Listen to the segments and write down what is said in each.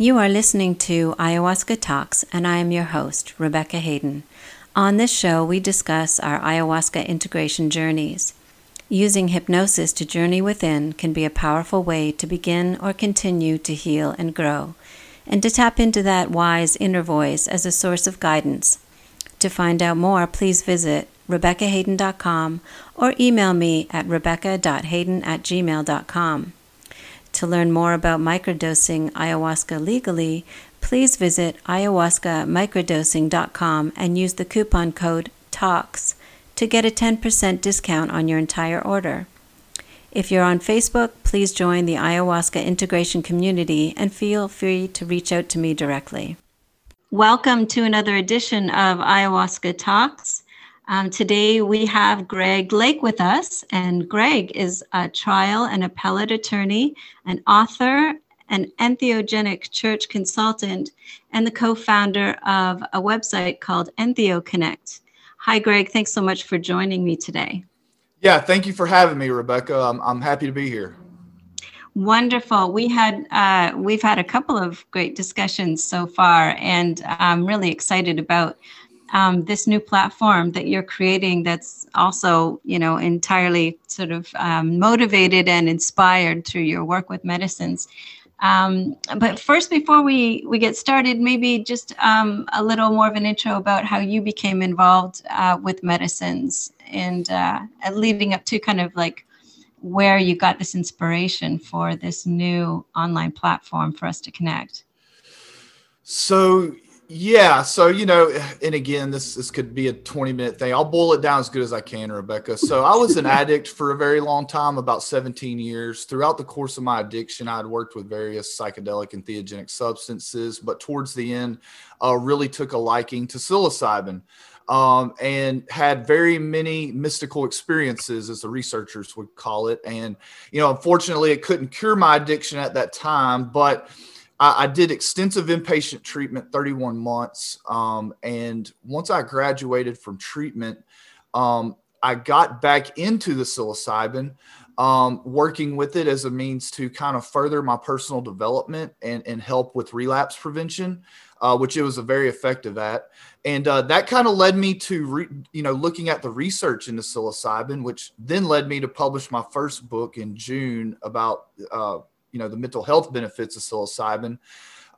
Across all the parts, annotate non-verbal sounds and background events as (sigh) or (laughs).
You are listening to Ayahuasca Talks, and I am your host, Rebecca Hayden. On this show, we discuss our ayahuasca integration journeys. Using hypnosis to journey within can be a powerful way to begin or continue to heal and grow, and to tap into that wise inner voice as a source of guidance. To find out more, please visit RebeccaHayden.com or email me at rebecca.hayden at gmail.com. To learn more about microdosing ayahuasca legally, please visit ayahuascamicrodosing.com and use the coupon code TALKS to get a 10% discount on your entire order. If you're on Facebook, please join the ayahuasca integration community and feel free to reach out to me directly. Welcome to another edition of Ayahuasca Talks. Um, today we have Greg Lake with us, and Greg is a trial and appellate attorney, an author, an entheogenic church consultant, and the co founder of a website called Entheo Connect. Hi, Greg. Thanks so much for joining me today. Yeah, thank you for having me, Rebecca. I'm, I'm happy to be here. Wonderful. We had uh, we've had a couple of great discussions so far, and I'm really excited about um, this new platform that you're creating that's also you know entirely sort of um, motivated and inspired through your work with medicines. Um, but first before we we get started maybe just um, a little more of an intro about how you became involved uh, with medicines and uh, leading up to kind of like where you got this inspiration for this new online platform for us to connect. So yeah, so you know, and again, this this could be a 20 minute thing. I'll boil it down as good as I can, Rebecca. So I was an (laughs) addict for a very long time, about 17 years. Throughout the course of my addiction, I had worked with various psychedelic and theogenic substances, but towards the end, uh, really took a liking to psilocybin. Um, and had very many mystical experiences, as the researchers would call it. And, you know, unfortunately, it couldn't cure my addiction at that time, but I, I did extensive inpatient treatment, 31 months. Um, and once I graduated from treatment, um, I got back into the psilocybin, um, working with it as a means to kind of further my personal development and, and help with relapse prevention, uh, which it was a very effective at. And uh, that kind of led me to, re, you know, looking at the research into psilocybin, which then led me to publish my first book in June about uh, you know the mental health benefits of psilocybin.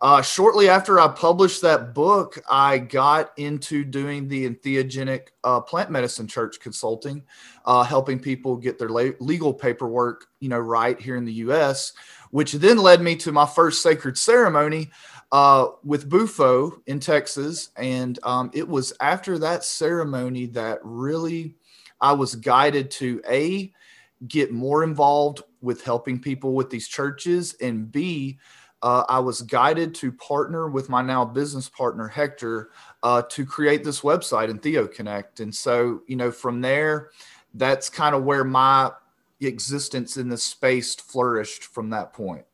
Uh, shortly after I published that book, I got into doing the entheogenic uh, plant medicine church consulting, uh, helping people get their la- legal paperwork, you know, right here in the U.S., which then led me to my first sacred ceremony uh, with Bufo in Texas, and um, it was after that ceremony that really I was guided to a get more involved with helping people with these churches, and B, uh, I was guided to partner with my now business partner Hector uh, to create this website Entheo Connect. And so, you know, from there, that's kind of where my existence in this space flourished from that point.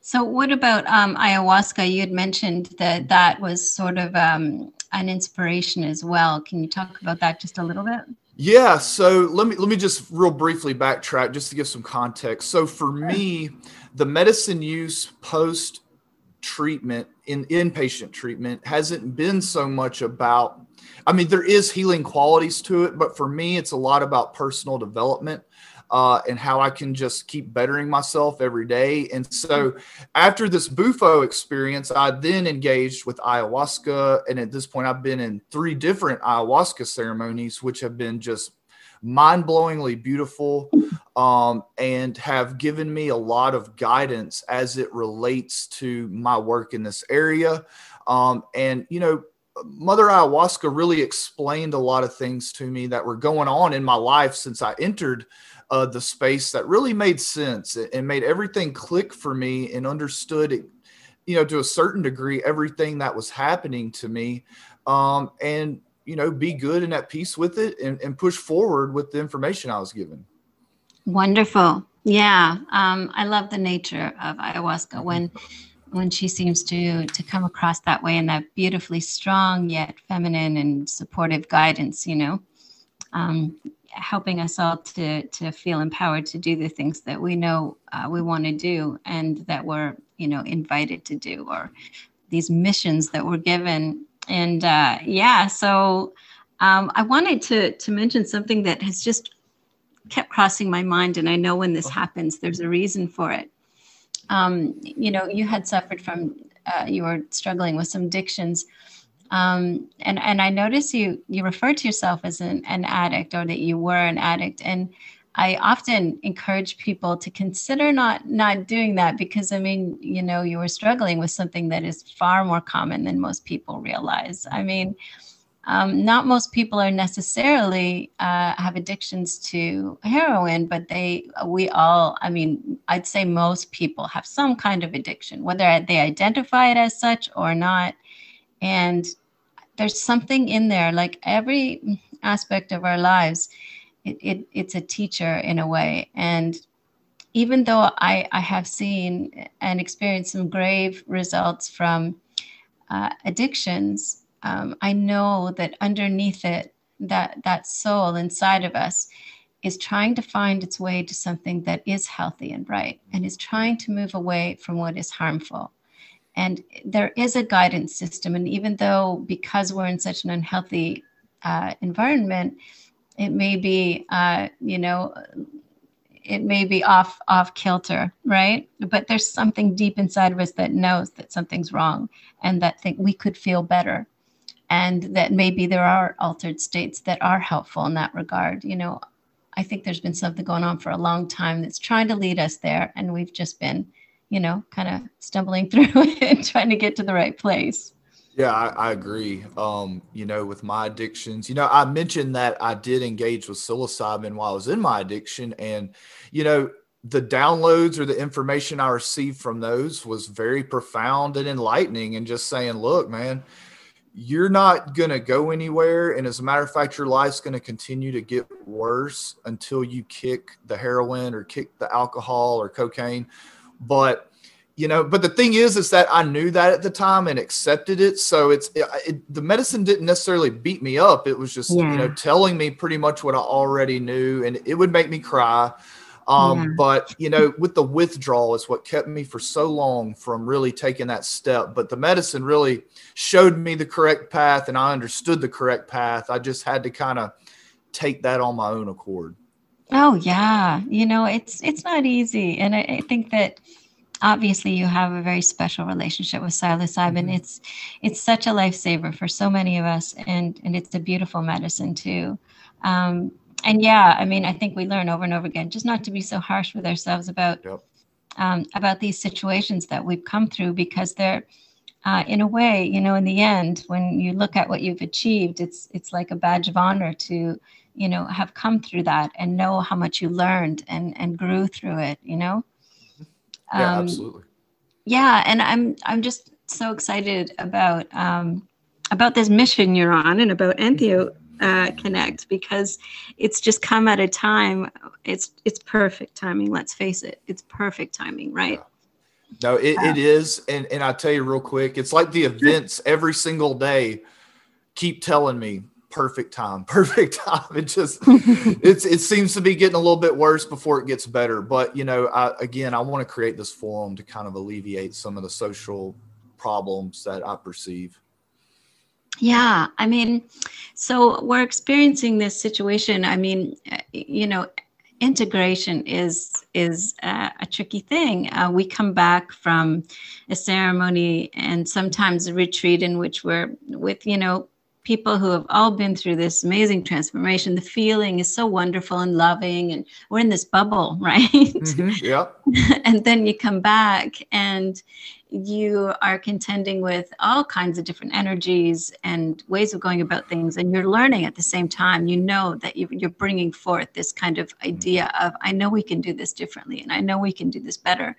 So, what about um, ayahuasca? You had mentioned that that was sort of um, an inspiration as well. Can you talk about that just a little bit? Yeah, so let me let me just real briefly backtrack just to give some context. So for me, the medicine use post treatment in inpatient treatment hasn't been so much about I mean there is healing qualities to it, but for me it's a lot about personal development uh, and how I can just keep bettering myself every day. And so after this Bufo experience, I then engaged with ayahuasca. And at this point, I've been in three different ayahuasca ceremonies, which have been just mind blowingly beautiful um, and have given me a lot of guidance as it relates to my work in this area. Um, and, you know, Mother Ayahuasca really explained a lot of things to me that were going on in my life since I entered uh, the space that really made sense and made everything click for me and understood it, you know, to a certain degree, everything that was happening to me. Um, and, you know, be good and at peace with it and, and push forward with the information I was given. Wonderful. Yeah. Um, I love the nature of ayahuasca when when she seems to to come across that way in that beautifully strong yet feminine and supportive guidance, you know. Um, helping us all to to feel empowered to do the things that we know uh, we want to do and that we're you know invited to do or these missions that we're given. And uh, yeah so um, i wanted to to mention something that has just kept crossing my mind and i know when this happens there's a reason for it. Um, you know you had suffered from uh, you were struggling with some addictions um, and and I notice you you refer to yourself as an, an addict or that you were an addict. And I often encourage people to consider not not doing that because I mean you know you were struggling with something that is far more common than most people realize. I mean um, not most people are necessarily uh, have addictions to heroin but they we all I mean I'd say most people have some kind of addiction whether they identify it as such or not and there's something in there like every aspect of our lives it, it, it's a teacher in a way. And even though I, I have seen and experienced some grave results from uh, addictions um, i know that underneath it that that soul inside of us is trying to find its way to something that is healthy and right and is trying to move away from what is harmful and there is a guidance system. And even though, because we're in such an unhealthy uh, environment, it may be, uh, you know, it may be off off kilter, right? But there's something deep inside of us that knows that something's wrong, and that think we could feel better, and that maybe there are altered states that are helpful in that regard. You know, I think there's been something going on for a long time that's trying to lead us there, and we've just been you know, kind of stumbling (laughs) through it, trying to get to the right place. Yeah, I, I agree. Um, you know, with my addictions, you know, I mentioned that I did engage with psilocybin while I was in my addiction. And, you know, the downloads or the information I received from those was very profound and enlightening and just saying, look, man, you're not going to go anywhere. And as a matter of fact, your life's going to continue to get worse until you kick the heroin or kick the alcohol or cocaine but you know but the thing is is that i knew that at the time and accepted it. So it's it, it, the medicine didn't necessarily beat me up. It was just yeah. you know telling me pretty much what i already knew and it would make me cry. Um, yeah. but you know with the withdrawal is what kept me for so long from really taking that step. But the medicine really showed me the correct path and i understood the correct path. I just had to kind of take that on my own accord Oh yeah, you know it's it's not easy, and I, I think that obviously you have a very special relationship with psilocybin. Mm-hmm. It's it's such a lifesaver for so many of us, and and it's a beautiful medicine too. Um, and yeah, I mean, I think we learn over and over again just not to be so harsh with ourselves about yep. um, about these situations that we've come through because they're uh, in a way, you know, in the end, when you look at what you've achieved, it's it's like a badge of honor to you know have come through that and know how much you learned and and grew through it you know yeah um, absolutely yeah and i'm i'm just so excited about um about this mission you're on and about entheo uh, connect because it's just come at a time it's it's perfect timing let's face it it's perfect timing right yeah. No, it, it is. And and I tell you real quick, it's like the (laughs) events every single day keep telling me perfect time, (laughs) perfect time. It just (laughs) it's it seems to be getting a little bit worse before it gets better. But you know, I, again, I want to create this forum to kind of alleviate some of the social problems that I perceive. Yeah, I mean, so we're experiencing this situation. I mean, you know, integration is is a, a tricky thing. Uh, we come back from a ceremony and sometimes a retreat in which we're with you know people who have all been through this amazing transformation. The feeling is so wonderful and loving, and we're in this bubble, (laughs) right? Mm-hmm, yeah. (laughs) and then you come back and you are contending with all kinds of different energies and ways of going about things, and you're learning at the same time. You know that you're bringing forth this kind of idea of, I know we can do this differently, and I know we can do this better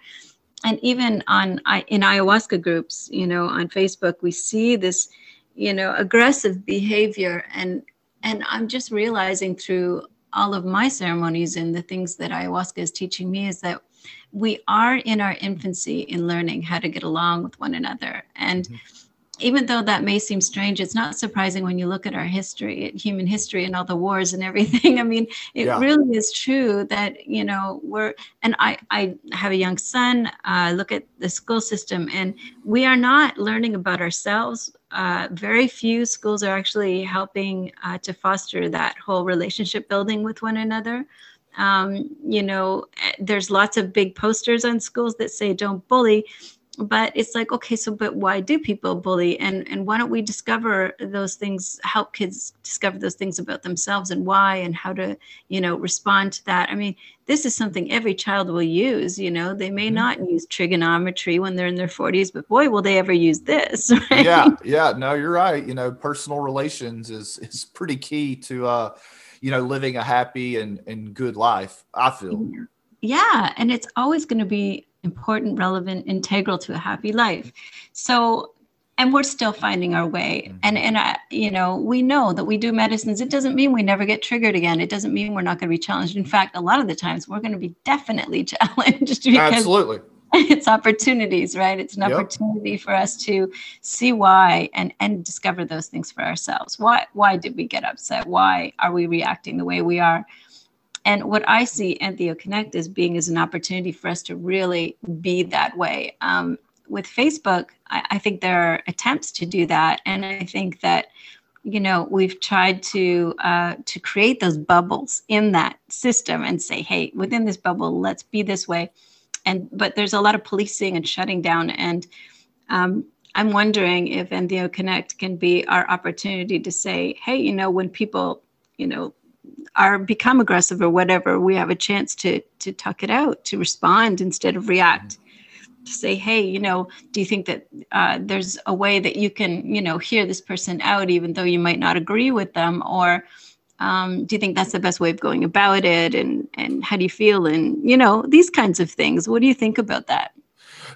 and even on in ayahuasca groups you know on facebook we see this you know aggressive behavior and and i'm just realizing through all of my ceremonies and the things that ayahuasca is teaching me is that we are in our infancy in learning how to get along with one another and mm-hmm. even though that may seem strange, it's not surprising when you look at our history, at human history, and all the wars and (laughs) everything. I mean, it yeah. really is true that you know we're. And I, I have a young son. Uh, look at the school system, and we are not learning about ourselves. Uh, very few schools are actually helping uh, to foster that whole relationship building with one another. Um, you know, eh, there's lots of big posters on schools that say "Don't bully," but it's like okay so but why do people bully? And and why don't we discover those things help kids discover those things about themselves and why and how to you know respond to that? I mean this is something every child will use you know? They may mm-hmm. not use trigonometry when they're in their 40s but boy will they ever use this (laughs) right? yeah yeah no you're right. You know personal relations is is pretty key to uh you know living a happy and and good life i feel. Yeah. And it's always going to be important, relevant, integral to a happy life. So, and we're still finding our way. Mm-hmm. And and I, you know, we know that we do medicines. It doesn't mean we never get triggered again. It doesn't mean we're not going to be challenged. In fact, a lot of the times we're going to be definitely (laughs) challenged because absolutely (laughs) it's opportunities right it's an yep. opportunity for us to see why and and discover those things for ourselves why why did we get upset why are we reacting the way we are and what I see Entheo Connect as being is an opportunity for us to really be that way. Um, with Facebook, I, I, think there are attempts to do that, and I think that you know we've tried to uh, to create those bubbles in that system and say, hey, within this bubble, let's be this way. And but there's a lot of policing and shutting down, and um, I'm wondering if Entheo Connect can be our opportunity to say, hey, you know, when people you know are become aggressive or whatever, we have a chance to to tuck it out, to respond instead of react. To say, hey, you know, do you think that uh, there's a way that you can, you know, hear this person out, even though you might not agree with them, or um, do you think that's the best way of going about it? And and how do you feel? And you know, these kinds of things. What do you think about that?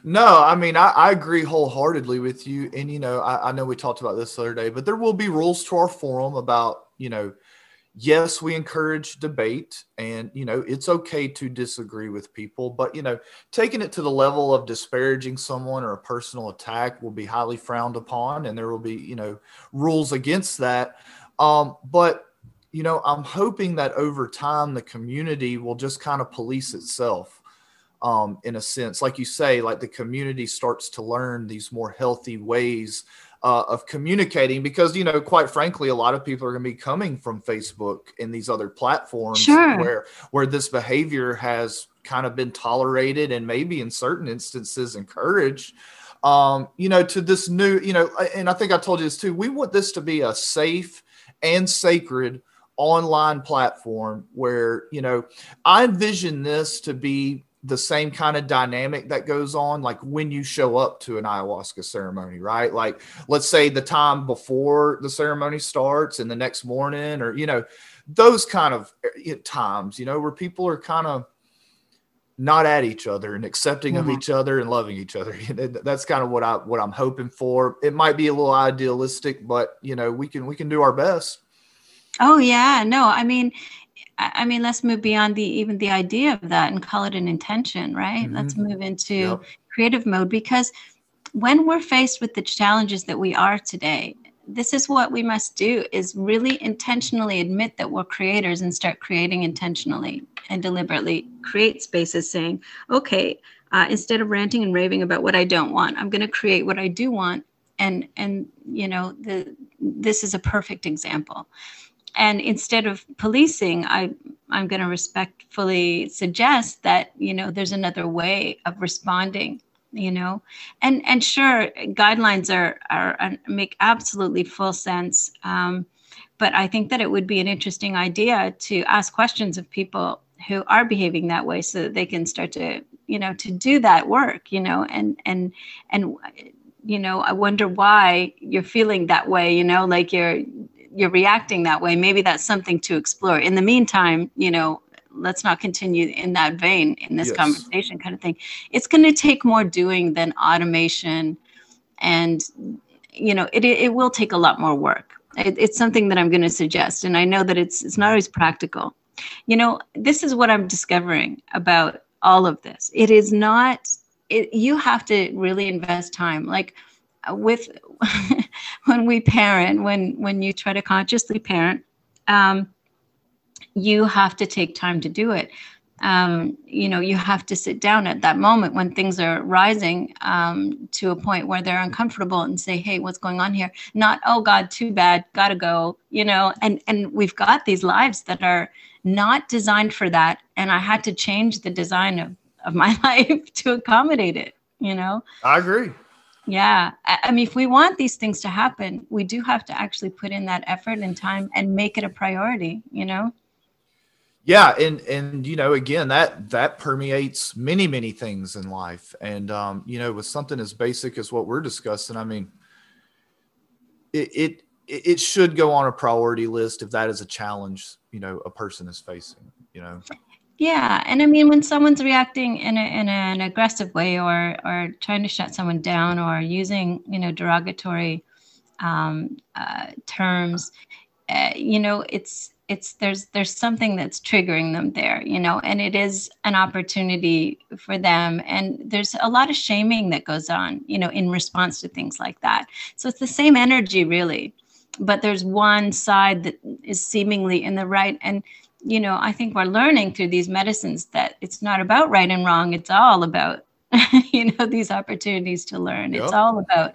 No, I mean, I, I, agree wholeheartedly with you. And, you know, I, I, know we talked about this the other day, but there will be rules to our forum about, you know, yes, we encourage debate and, you know, it's okay to disagree with people, but, you know, taking it to the level of disparaging someone or a personal attack will be highly frowned upon and there will be, you know, rules against that. Um, but, you know, I'm hoping that over time the community will just kind of police itself. Um, in a sense, like you say, like the community starts to learn these more healthy ways uh, of communicating because you know quite frankly a lot of people are going to be coming from facebook and these other platforms sure. where where this behavior has kind of been tolerated and maybe in certain instances encouraged um, you know to this new you know and i think i told you this too we want this to be a safe and sacred online platform where you know i envision this to be the same kind of dynamic that goes on like when you show up to an ayahuasca ceremony right? Like let's say the time before the ceremony starts and the next morning or you know those kind of eh, times you know where people are kind of not at each other and accepting mm-hmm. of each other and loving each other (laughs) that's kind of what i what i'm hoping for. It might be a little idealistic but you know we can we can do our best. Oh yeah. No i mean I mean, let's move beyond the even the idea of that and call it an intention, right? Mm-hmm. Let's move into yep. creative mode because when we're faced with the challenges that we are today, this is what we must do is really intentionally admit that we're creators and start creating intentionally and deliberately create spaces saying, okay, uh, instead of ranting and raving about what I don't want, I'm going to create what I do want. And, and, you know, the, this is a perfect example and instead of policing i i'm going to respectfully suggest that you know there's another way of responding you know? And and sure guidelines are are, are make absolutely full sense um, but i think that it would be an interesting idea to ask questions of people who are behaving that way so that they can start to you know to do that work you know? And and and you know i wonder why you're feeling that way you know? Like you're you're reacting that way maybe that's something to explore. In the meantime you know let's not continue in that vein in this yes. conversation kind of thing. It's going to take more doing than automation and you know it, it will take a lot more work. It, it's something that i'm going to suggest and i know that it's it's not always practical. You know this is what i'm discovering about all of this. It is not it, you have to really invest time. Like with (laughs) when we parent, when when you try to consciously parent, um, you have to take time to do it. Um, you know, you have to sit down at that moment when things are rising um, to a point where they're uncomfortable and say, "Hey, what's going on here?" Not, "Oh God, too bad, gotta go." You know, and and we've got these lives that are not designed for that, and I had to change the design of of my (laughs) life to accommodate it. You know, I agree. Yeah. I, mean, if we want these things to happen, we do have to actually put in that effort and time and make it a priority, you know? Yeah. And, and, you know, again, that, that permeates many, many things in life. And, um, you know, with something as basic as what we're discussing, I mean, it, it, it should go on a priority list if that is a challenge, you know, a person is facing, you know? Yeah, and I mean when someone's reacting in, a, in an aggressive way or or trying to shut someone down or using you know derogatory um, uh, terms, uh, you know it's it's there's there's something that's triggering them there, you know, and it is an opportunity for them. And there's a lot of shaming that goes on, you know, in response to things like that. So it's the same energy really, but there's one side that is seemingly in the right and you know, I think we're learning through these medicines that it's not about right and wrong. It's all about, (laughs) you know, these opportunities to learn. Yep. It's all about,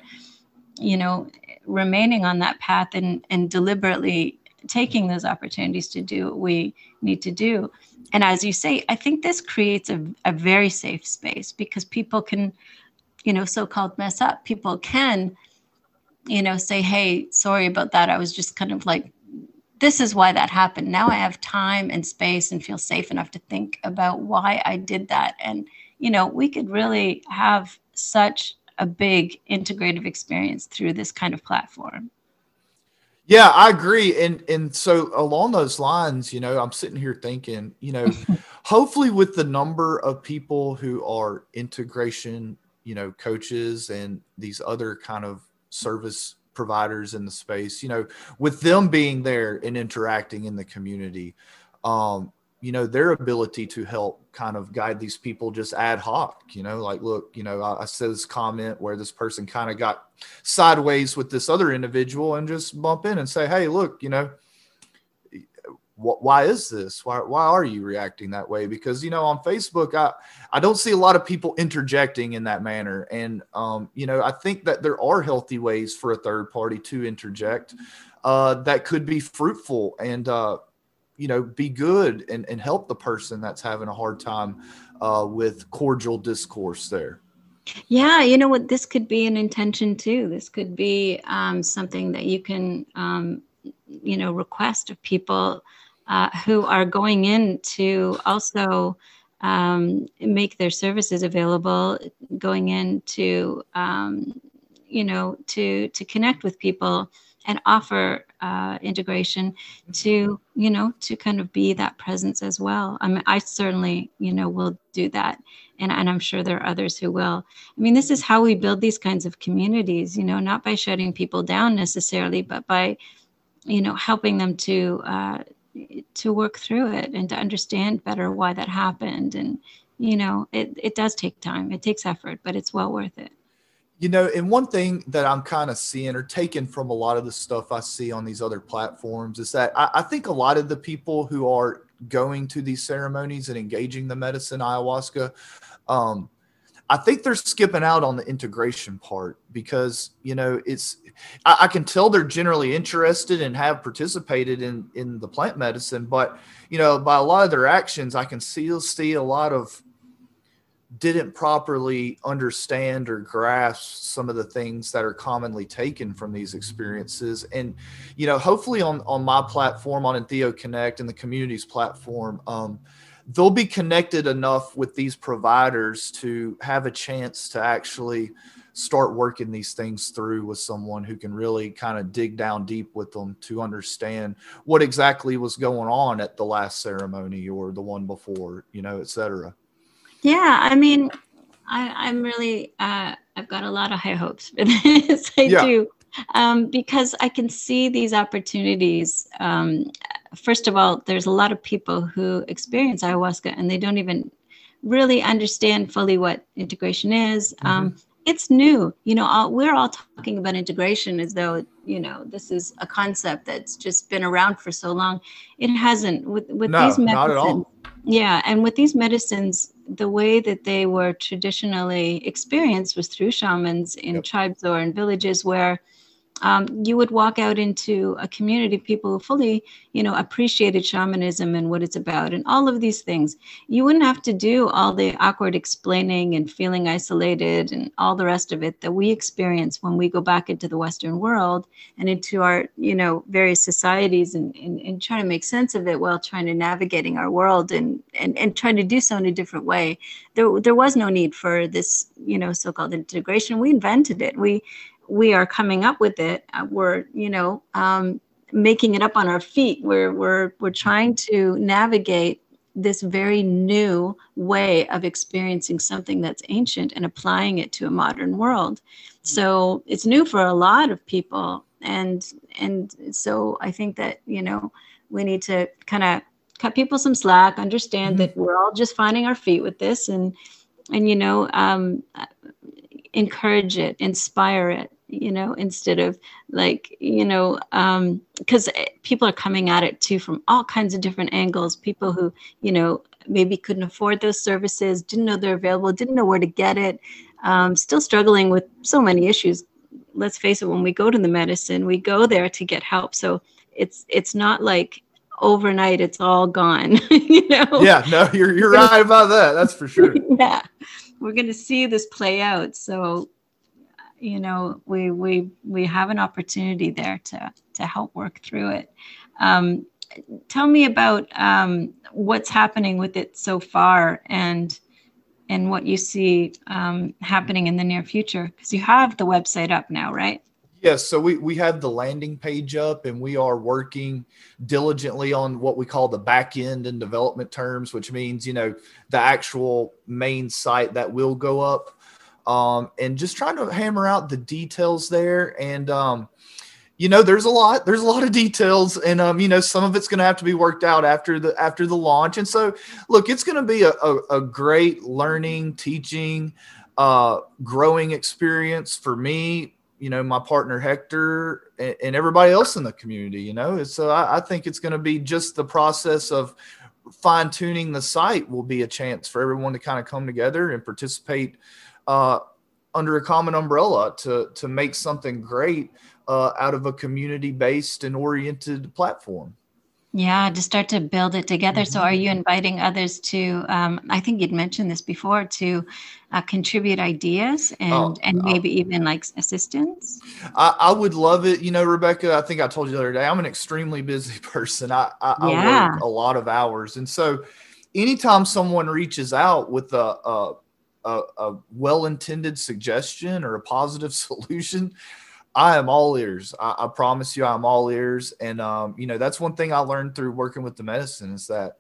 you know, remaining on that path and, and deliberately taking those opportunities to do what we need to do. And as you say, I think this creates a, a very safe space because people can, you know, so called mess up. People can, you know, say, hey, sorry about that. I was just kind of like this is why that happened. Now I have time and space and feel safe enough to think about why I did that. And, you know, we could really have such a big integrative experience through this kind of platform. Yeah, I agree. And and so along those lines, you know, I'm sitting here thinking, you know, (laughs) hopefully with the number of people who are integration, you know, coaches and these other kind of service providers in the space, you know, with them being there and interacting in the community, um, you know, their ability to help kind of guide these people just ad hoc, you know, like, look, you know, I, I said this comment where this person kind of got sideways with this other individual and just bump in and say, hey, look, you know, why is this? Why, why are you reacting that way? Because, you know, on Facebook, I, I don't see a lot of people interjecting in that manner. And, um, you know, I think that there are healthy ways for a third party to interject uh, that could be fruitful and, uh, you know, be good and, and help the person that's having a hard time uh, with cordial discourse there. Yeah, you know what? This could be an intention too. This could be um, something that you can, um, you know, request of people uh, who are going in to also um, make their services available, going in to um, you know to to connect with people and offer uh, integration to you know to kind of be that presence as well. I mean, I certainly you know will do that, and and I'm sure there are others who will. I mean, this is how we build these kinds of communities. You know, not by shutting people down necessarily, but by you know helping them to uh, to work through it and to understand better why that happened. And you know it, it does take time. It takes effort but it's well worth it. You know and one thing that i'm kind of seeing or taking from a lot of the stuff i see on these other platforms is that I, I think a lot of the people who are going to these ceremonies and engaging the medicine ayahuasca um, I think they're skipping out on the integration part because you know it's I, I, can tell they're generally interested and have participated in in the plant medicine, but you know by a lot of their actions, I can still see a lot of didn't properly understand or grasp some of the things that are commonly taken from these experiences. And you know hopefully on on my platform on Entheo Connect and the community's platform um, they'll be connected enough with these providers to have a chance to actually start working these things through with someone who can really kind of dig down deep with them to understand what exactly was going on at the last ceremony or the one before, you know, et cetera. Yeah, I mean, I, am really, uh, I've got a lot of high hopes for (laughs) this. I yeah. do, um, because I can see these opportunities um, first of all, there's a lot of people who experience ayahuasca and they don't even really understand fully what integration is. Mm-hmm. Um, it's new. You know, all, we're all talking about integration as though you know this is a concept that's just been around for so long. It hasn't with with no, these medicines. Not at all. Yeah, and with these medicines, the way that they were traditionally experienced was through shamans in yep. tribes or in villages where um, you would walk out into a community of people who fully, you know, appreciated shamanism and what it's about and all of these things. You wouldn't have to do all the awkward explaining and feeling isolated and all the rest of it that we experience when we go back into the Western world and into our, you know, various societies and, and, and trying to make sense of it while trying to navigating our world and, and, and trying to do so in a different way. There, there was no need for this, you know, so-called integration. We invented it. We we are coming up with it uh, we're you know um, making it up on our feet we're we're we're trying to navigate this very new way of experiencing something that's ancient and applying it to a modern world so it's new for a lot of people and and so i think that you know we need to kind of cut people some slack understand mm-hmm. that we're all just finding our feet with this and and you know um, encourage it inspire it you know, instead of like, you know, because um, people are coming at it too from all kinds of different angles. People who, you know, maybe couldn't afford those services, didn't know they're available, didn't know where to get it, um, still struggling with so many issues. Let's face it, when we go to the medicine, we go there to get help. So it's it's not like overnight it's all gone. (laughs) you know? Yeah, no, you're you're right about that. That's for sure. (laughs) yeah. We're gonna see this play out. So you know we we we have an opportunity there to to help work through it. Um, tell me about um, what's happening with it so far and and what you see um, happening in the near future because you have the website up now right? Yes, so we, we have the landing page up and we are working diligently on what we call the back end and development terms, which means, you know, the actual main site that will go up um, and just trying to hammer out the details there. And um, you know, there's a lot, there's a lot of details, and um, you know, some of it's going to have to be worked out after the after the launch. And so, look, it's going to be a, a, a, great learning, teaching, uh, growing experience for me. You know, my partner Hector and, and everybody else in the community. You know, so I, I think it's going to be just the process of fine tuning the site will be a chance for everyone to kind of come together and participate uh, under a common umbrella to to make something great uh, out of a community based and oriented platform. Yeah, to start to build it together. Mm-hmm. So, are you inviting others to? Um, I think you'd mentioned this before to uh, contribute ideas and oh, and maybe even like assistance. I, I, would love it. You know, Rebecca. I think I told you the other day. I'm an extremely busy (laughs) person. I I, yeah. I work a lot of hours, and so anytime someone reaches out with a, a a, a well-intended suggestion or a positive (laughs) solution, I am all ears. I, I promise you, I'm all ears. And um, you know, that's one thing I learned through working with the medicine is that,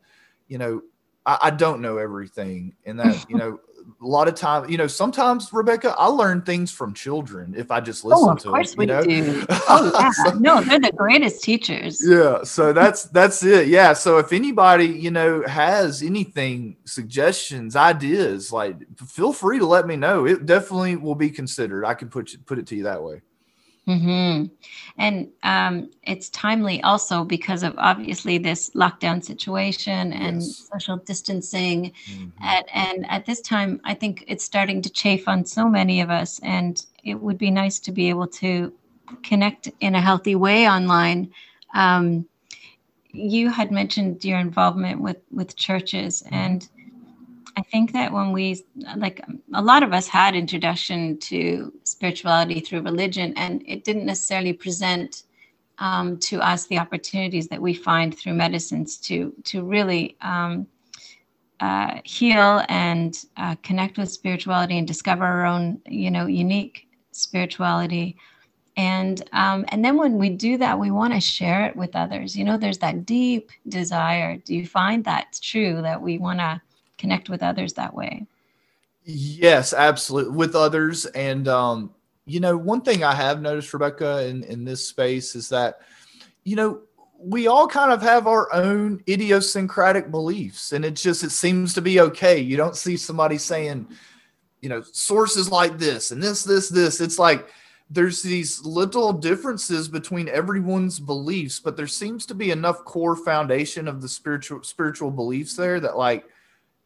you know, I, I don't know everything, and that (laughs) you know, a lot of time, you know, sometimes Rebecca, I learn things from children if I just oh, listen oh, to them. Of course we know? do. (laughs) Oh yeah, so, no, they're the greatest teachers. Yeah, so that's that's it. Yeah, so if anybody you know has anything, suggestions, ideas, like feel free to let me know. It definitely will be considered. I can put you, put it to you that way. Mm-hmm. And um, it's timely also because of obviously this lockdown situation and yes. social distancing. Mm-hmm. At, and at this time, I think it's starting to chafe on so many of us. And it would be nice to be able to connect in a healthy way online. Um, you had mentioned your involvement with with churches mm-hmm. and I think that when we, like a lot of us had introduction to spirituality through religion, and it didn't necessarily present um, to us the opportunities that we find through medicines to to really um, uh, heal and uh, connect with spirituality and discover our own, you know, unique spirituality. And um, and then when we do that, we want to share it with others. You know, there's that deep desire. Do you find that's true that we want to connect with others that way. Yes, absolutely. With others. And, um, you know, one thing I have noticed, Rebecca, in, in this space is that, you know, we all kind of have our own idiosyncratic beliefs and it just it seems to be okay you don't see somebody saying you know, sources like this and this, this, this. It's like there's these little differences between everyone's beliefs, but there seems to be enough core foundation of the spiritual spiritual beliefs there that like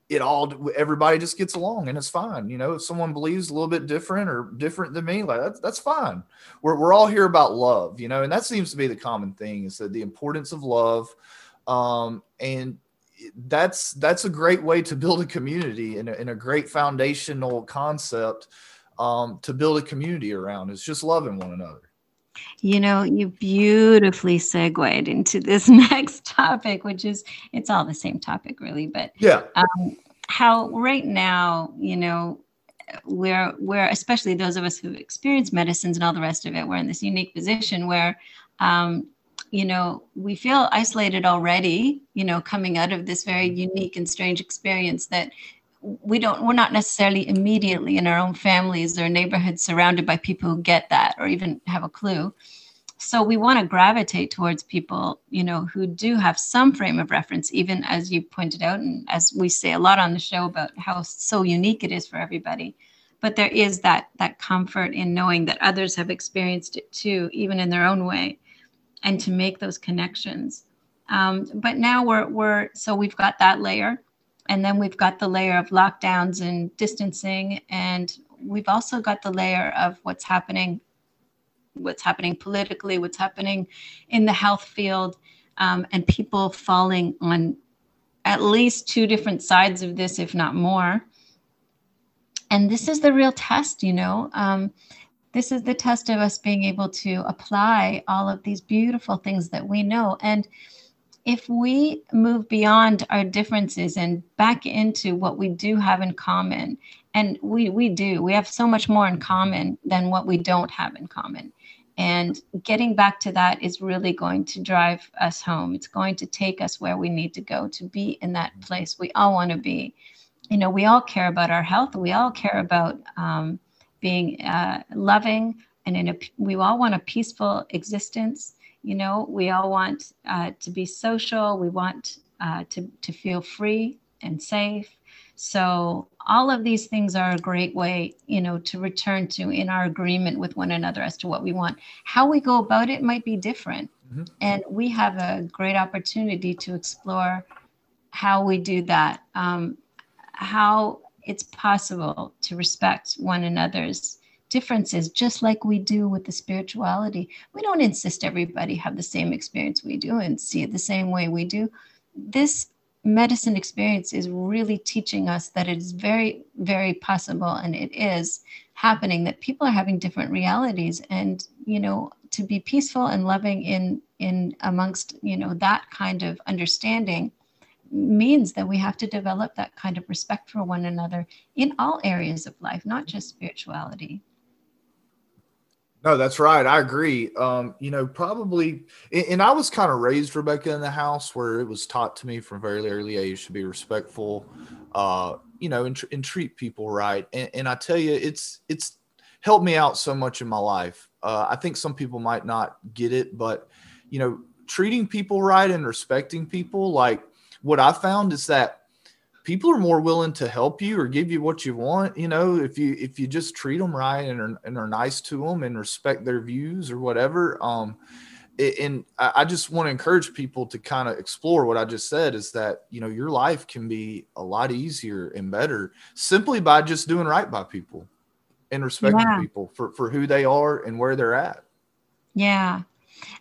it all everybody just gets along and it's fine. You know, if someone believes a little bit different or different than me, like that's that's fine. We're we're all here about love, you know, and that seems to be the common thing is that the importance of love. Um, and that's that's a great way to build a community and a, and a great foundational concept um, to build a community around is just loving one another. You know, you beautifully segued into this (laughs) next topic, which is it's all the same topic, really. But yeah, um, how right now, you know, we're we're especially those of us who experience medicines and all the rest of it, we're in this unique position where, um, you know, we feel isolated already. You know, coming out of this very unique and strange experience that we don't we're not necessarily immediately in our own families or neighborhoods surrounded by people who get that or even have a clue. So we want to gravitate towards people you know who do have some frame of reference even as you pointed out and as we say a lot on the show about how so unique it is for everybody. But there is that that comfort in knowing that others have experienced it too even in their own way and to make those connections. Um, but now we're we're so we've got that layer and then we've got the layer of lockdowns and distancing and we've also got the layer of what's happening what's happening politically what's happening in the health field um, and people falling on at least two different sides of this if not more. And this is the real test you know? Um, this is the test of us being able to apply all of these beautiful things that we know. And if we move beyond our differences and back into what we do have in common, and we we do, we have so much more in common than what we don't have in common. And getting back to that is really going to drive us home. It's going to take us where we need to go to be in that place we all want to be. You know, we all care about our health. We all care about um, being uh, loving, and in a, we all want a peaceful existence you know, we all want uh, to be social. We want uh, to, to feel free and safe. So all of these things are a great way, you know, to return to in our agreement with one another as to what we want. How we go about it might be different. Mm-hmm. And we have a great opportunity to explore how we do that, um, how it's possible to respect one another's differences, just like we do with the spirituality. We don't insist everybody have the same experience we do and see it the same way we do. This medicine experience is really teaching us that it is very, very possible, and it is happening that people are having different realities, and you know, to be peaceful and loving in in amongst you know that kind of understanding means that we have to develop that kind of respect for one another in all areas of life, not just spirituality. No, that's right. I agree. Um, you know, probably, and I was kind of raised Rebecca in the house where it was taught to me from very early age to be respectful, uh, you know, and, and treat people right. And, and, I tell you, it's it's helped me out so much in my life. Uh, I think some people might not get it, but you know, treating people right and respecting people, like what I found is that people are more willing to help you or give you what you want you know if you if you just treat them right and are, and are nice to them and respect their views or whatever um and i just want to encourage people to kind of explore what i just said is that you know your life can be a lot easier and better simply by just doing right by people and respecting yeah. people for for who they are and where they're at yeah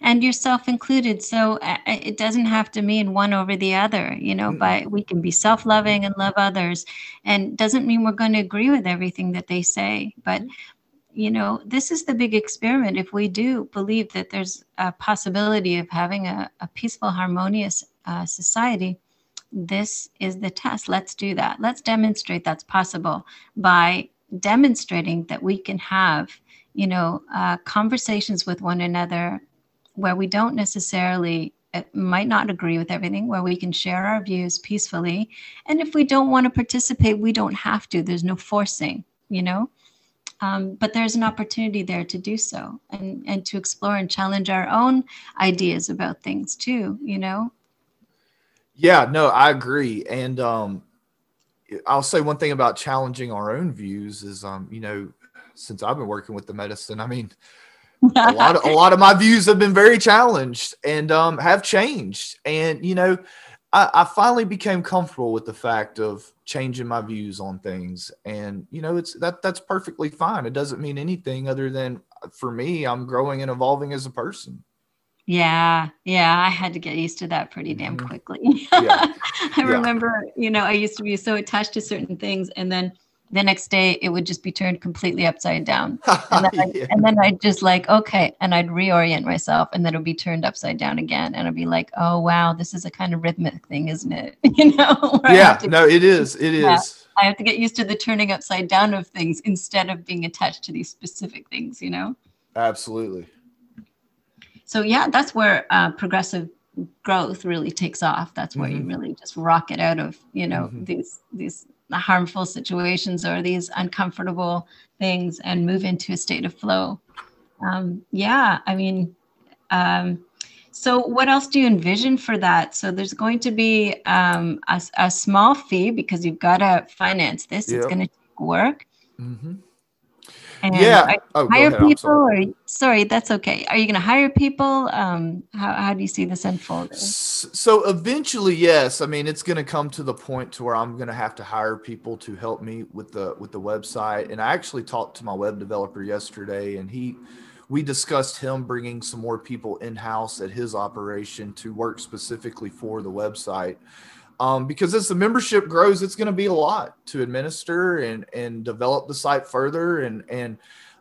and yourself included. So uh, uh, it doesn't have to mean one over the other, you know, but we can be self loving and love others. And doesn't mean we're going to agree with everything that they say. But, you know, this is the big experiment. If we do believe that there's a possibility of having a, a peaceful, harmonious uh, society, this is the test. Let's do that. Let's demonstrate that's possible by demonstrating that we can have you know uh, conversations with one another where we don't necessarily uh, might not agree with everything, where we can share our views peacefully. And if we don't want to participate, we don't have to. There's no forcing, you know. Um, but there's an opportunity there to do so and and to explore and challenge our own ideas about things too. You know. Yeah, no, I agree, and um, I'll say one thing about challenging our own views is, um, you know, since I've been working with the medicine, I mean, a (laughs) lot of a lot of my views have been very challenged and um, have changed. And you know, I, I, finally became comfortable with the fact of changing my views on things. And you know, it's that that's perfectly fine. It doesn't mean anything other than for me, I'm growing and evolving as a person. Yeah, yeah, I had to get used to that pretty damn mm-hmm. quickly. (laughs) Yeah. I yeah. remember, you know, I used to be so attached to certain things, and then the next day it would just be turned completely upside down. (laughs) And then, yeah. and then I'd just like okay and I'd reorient myself and then it would be turned upside down again. And I'd be like oh wow this is a kind of rhythmic thing isn't it? (laughs) You know yeah to, no it is it yeah, is. I have to get used to the turning upside down of things instead of being attached to these specific things you know? Absolutely. So yeah that's where uh, progressive growth really takes off. That's where mm-hmm. you really just rocket out of you know mm-hmm. these these harmful situations or these uncomfortable things and move into a state of flow. Um, yeah, I mean, um, so what else do you envision for that? So there's going to be um, a, a, small fee because you've got to finance this. Yep. It's going to take work. Mm-hmm. And yeah. Oh, hire people sorry. or sorry, that's okay. Are you going to hire people? Um, how, how do you see this unfolding? So eventually, yes. I mean, it's going to come to the point to where I'm going to have to hire people to help me with the, with the website. And I actually talked to my web developer yesterday and he, we discussed him bringing some more people in-house at his operation to work specifically for the website um, because as the membership grows, it's going to be a lot to administer and and develop the site further. And and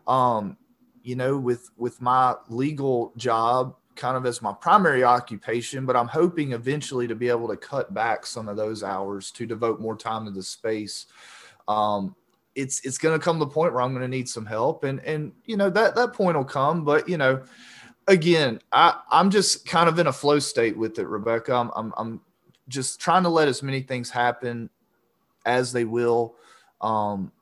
um, you know, with with my legal job kind of as my primary occupation, but I'm hoping eventually to be able to cut back some of those hours to devote more time to the space. Um, it's it's going to come to the point where I'm going to need some help, and and you know that that point will come. But you know, again, I I'm just kind of in a flow state with it, Rebecca. I'm I'm, I'm just trying to let as many things happen as they will um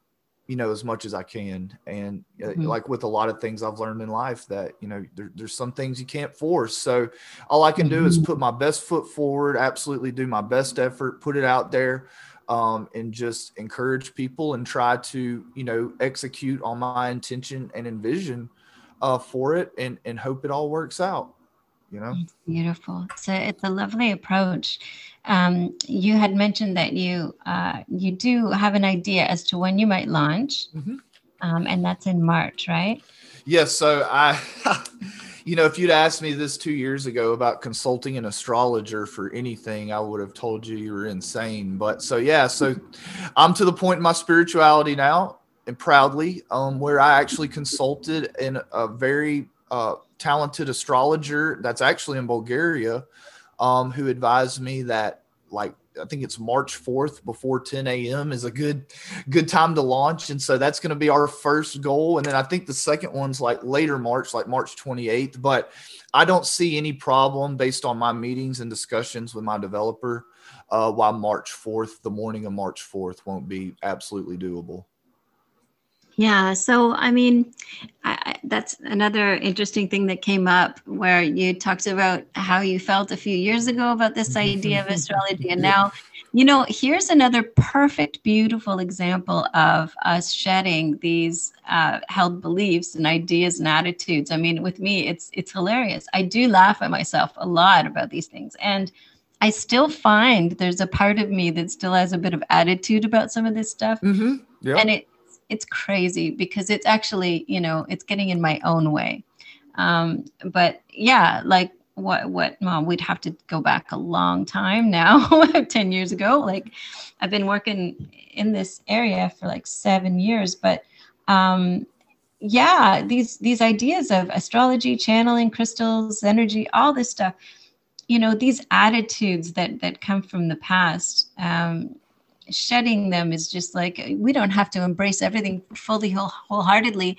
you know as much as i can and uh, mm-hmm. like with a lot of things i've learned in life that you know there, there's some things you can't force so all i can mm-hmm. do is mm-hmm. put my best foot forward absolutely do my best effort put it out there um, and just encourage people and try to you know execute on my intention and envision uh, for it and and hope it all works out you know? It's beautiful. So it's a lovely approach. Um, you had mentioned that you uh, you do have an idea as to when you might launch mm-hmm. um, and that's in march right? Yes so i (laughs) you know if you'd asked me this two years ago about consulting an astrologer for anything i would have told you you were insane but so yeah so (laughs) i'm to the point in my spirituality now and proudly um, where i actually consulted in a very uh, talented astrologer that's actually in Bulgaria um, who advised me that like I think it's March 4th before 10 a.m. is a good good time to launch. And so that's going to be our first goal. And then I think the second one's like later March, like March 28th. But I don't see any problem based on my meetings and discussions with my developer uh, why March 4th, the morning of March 4th, won't be absolutely doable. Yeah. So, I mean, I, that's another interesting thing that came up where you talked about how you felt a few years ago about this idea of astrology. And now, you know, here's another perfect, beautiful example of us shedding these uh, held beliefs and ideas and attitudes. I mean, with me, it's it's hilarious. I do laugh at myself a lot about these things. And I still find there's a part of me that still has a bit of attitude about some of this stuff. Mm-hmm. Yeah. And it it's crazy because it's actually you know it's getting in my own way. Um, but yeah like what what mom we'd have to go back a long time now (laughs) 10 years ago. Like i've been working in this area for like seven years but um yeah these these ideas of astrology channeling crystals energy all this stuff you know these attitudes that that come from the past um shedding them is just like we don't have to embrace everything fully whole, wholeheartedly.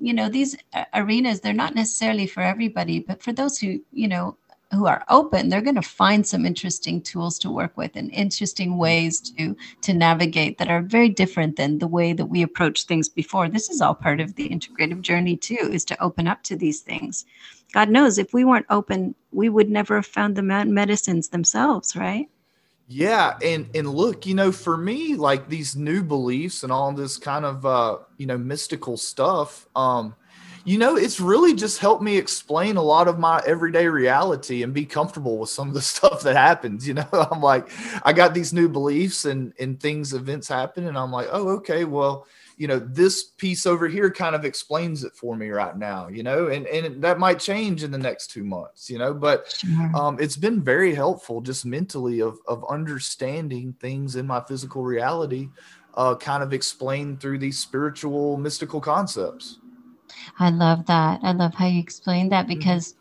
You know these arenas they're not necessarily for everybody but for those who you know who are open they're going to find some interesting tools to work with and interesting ways to to navigate that are very different than the way that we approach things before. This is all part of the integrative journey too is to open up to these things. God knows if we weren't open we would never have found the medicines themselves right Yeah, and and look, you know, for me, like these new beliefs and all this kind of uh, you know mystical stuff, um, you know, it's really just helped me explain a lot of my everyday reality and be comfortable with some of the (laughs) stuff that happens. You know, (laughs) I'm like, I got these new beliefs and and things, events happen, and I'm like, oh, okay, well, you know, this piece over here kind of explains it for me right now. You know, and and that might change in the next two months. You know, but sure. um, it's been very helpful just mentally of of understanding things in my physical reality, uh, kind of explained through these spiritual mystical concepts. I love that. I love how you explained that mm-hmm. because,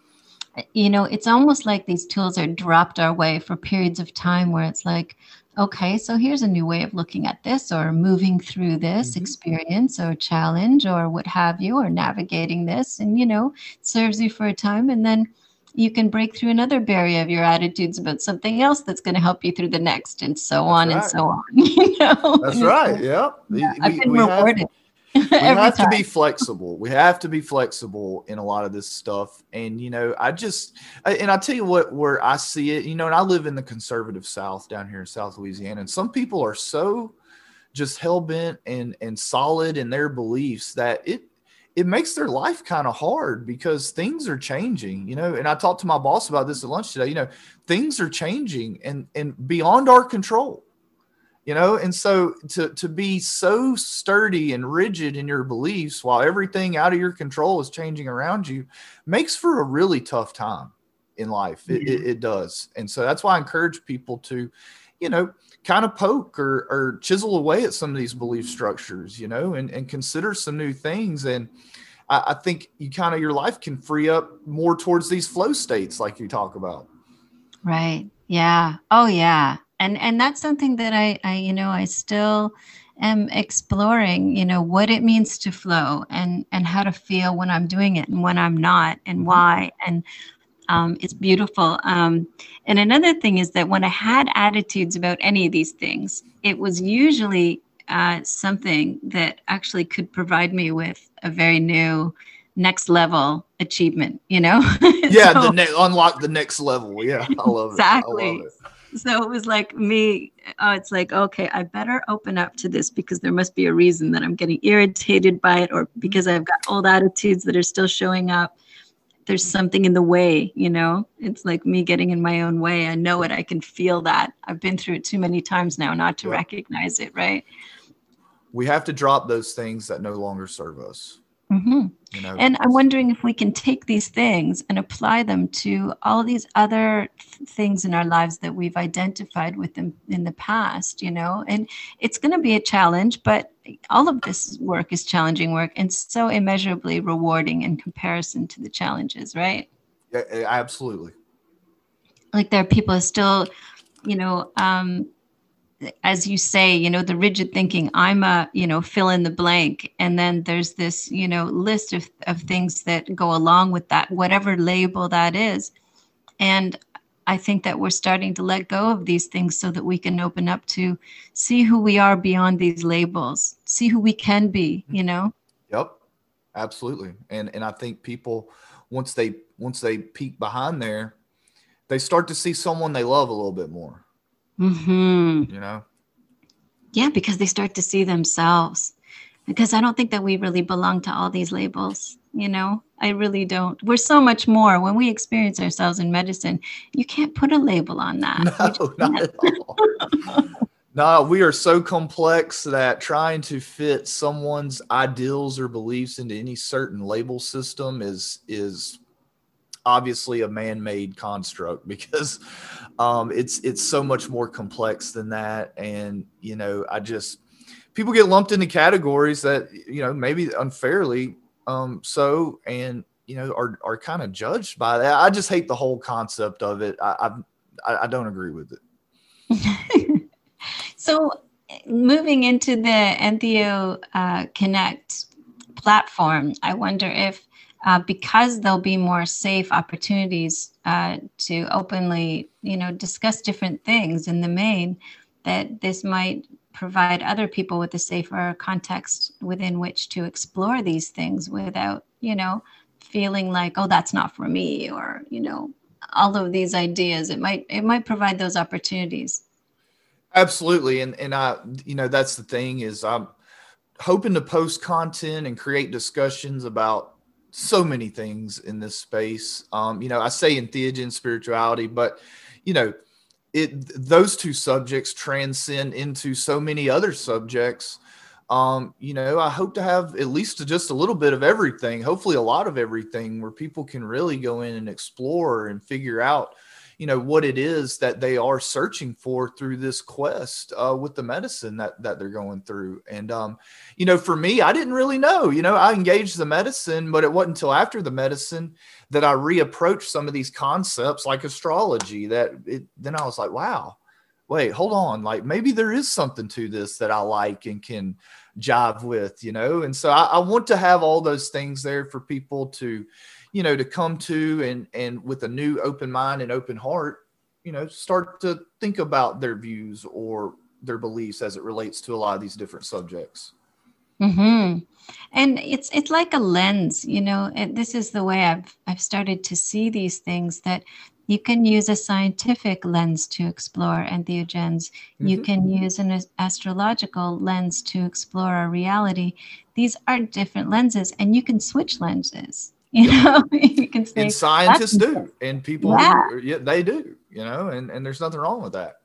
mm-hmm. you know, it's almost like these tools are dropped our way for periods of time where it's like, okay, so here's a new way of looking at this or moving through this mm-hmm. experience or challenge or what have you, or navigating this. And, you know, serves you for a time. And then, you can break through another barrier of your attitudes about something else that's going to help you through the next and so that's on right. and so on (laughs) you know that's right yeah, yeah we, i've been rewarded have, we (laughs) have time. to be flexible. We have to be flexible in a lot of this stuff. And, you know, I just, and I tell you what, where I see it, you know, and I live in the conservative South down here in South Louisiana, and some people are so just hell bent and, and solid in their beliefs that it, it makes their life kind of hard because things are changing, you know. And I talked to my boss about this at lunch today. You know, things are changing and and beyond our control you know? And so to to be so sturdy and rigid in your beliefs while everything out of your control is changing around you makes for a really tough time in life. It, it, it does. And so that's why i encourage people to you know kind of poke or, or chisel away at some of these belief structures you know and, and consider some new things. And I, I think you kind of your life can free up more towards these flow states like you talk about. Right. Yeah. Oh yeah and and that's something that I, I you know i still am exploring you know what it means to flow and and how to feel when i'm doing it and when i'm not and mm-hmm. why. And um, it's beautiful. Um, and another thing is that when i had attitudes about any of these things it was usually uh, something that actually could provide me with a very new next level achievement you know? (laughs) Yeah so, the ne- unlock the next level. Yeah i love exactly. it. exactly so it was like me uh, it's like okay i better open up to this because there must be a reason that i'm getting irritated by it or because i've got old attitudes that are still showing up. There's something in the way you know? It's like me getting in my own way. I know it. I can feel that. I've been through it too many times now not to yeah. recognize it right? We have to drop those things that no longer serve us. Mm-hmm. You know, and I'm wondering if we can take these things and apply them to all these other things in our lives that we've identified with them in the past, you know, and it's going to be a challenge, but all of this work is challenging work and so immeasurably rewarding in comparison to the challenges, right? Yeah, absolutely. Like there are people still, you know, um, as you say, you know, the rigid thinking, I'm a, you know, fill in the blank. And then there's this, you know, list of, of things that go along with that, whatever label that is. And I think that we're starting to let go of these things so that we can open up to see who we are beyond these labels, see who we can be, you know? Yep. Absolutely. And and I think people once they once they peek behind there, they start to see someone they love a little bit more Mm-hmm. You know? Yeah, because they start to see themselves. Because I don't think that we really belong to all these labels. You know, I really don't. We're so much more. When we experience ourselves in medicine, you can't put a label on that. (laughs) No, not at all. (laughs) no, we are so complex that trying to fit someone's ideals or beliefs into any certain label system is is obviously a man-made construct (laughs) because um, it's it's so much more complex than that. And you know i just people get lumped into categories that you know maybe unfairly um, so and you know are are kind of judged by that. I just hate the whole concept of it. I i, I don't agree with it. (laughs) So moving into the entheo uh, connect platform i wonder if uh, because there'll be more safe opportunities uh, to openly, you know, discuss different things in the main, that this might provide other people with a safer context within which to explore these things without, you know, feeling like, oh, that's not for me, or you know, all of these ideas. It might it might provide those opportunities. Absolutely, and and I, you know, that's the thing is I'm hoping to post content and create discussions about so many things in this space. Um, you know, I say entheogen spirituality, but you know, it those two subjects transcend into so many other subjects. Um, you know, I hope to have at least just a little bit of everything, hopefully a lot of everything where people can really go in and explore and figure out you know what it is that they are searching for through this quest uh, with the medicine that that they're going through. And um, you know for me i didn't really know you know i engaged the medicine but it wasn't until after the medicine that i reapproached some of these concepts like astrology that it, then i was like wow wait hold on like maybe there is something to this that i like and can jive with you know? And so I, I want to have all those things there for people to you know, to come to and and with a new open mind and open heart, you know, start to think about their views or their beliefs as it relates to a lot of these different subjects. Hmm. And it's it's like a lens, you know. And this is the way I've I've started to see these things that you can use a scientific lens to explore entheogens. Mm-hmm. You can use an astrological lens to explore our reality. These are different lenses, and you can switch lenses. (laughs) You know, (laughs) you can say and scientists do, and people yeah. do, yeah, they do. You know, and and there's nothing wrong with that.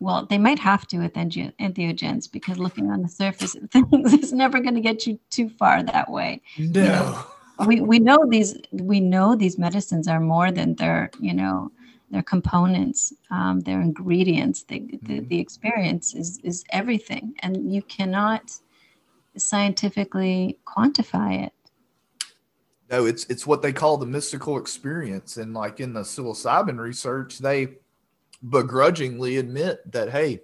Well, they might have to with entheogens because looking on the surface of (laughs) things is never going to get you too far that way. No. You know, we, we know these we know these medicines are more than their you know their components um, their ingredients the, the, mm-hmm. the experience is is everything and you cannot scientifically quantify it no, it's it's what they call the mystical experience, and like in the psilocybin research, they begrudgingly admit that hey,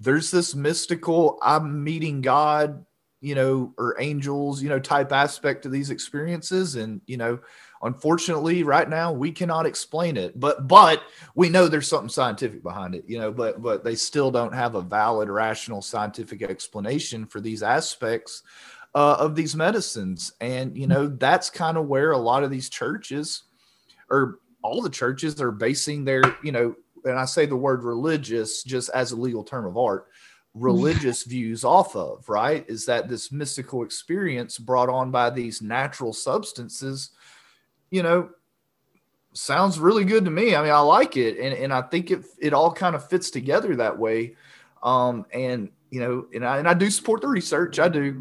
there's this mystical I'm meeting God, you know, or angels, you know, type aspect to these experiences, and you know, unfortunately, right now we cannot explain it, but but we know there's something scientific behind it, you know, but but they still don't have a valid, rational, scientific explanation for these aspects uh, of these medicines. And, you know, that's kind of where a lot of these churches or all the churches are basing their, you know, and I say the word religious just as a legal term of art, (laughs) religious views off of, right? Is that this mystical experience brought on by these natural substances, you know, sounds really good to me. I mean, I like it. And, and I think it, it all kind of fits together that way. Um, and you know, and I, and I do support the research, I do,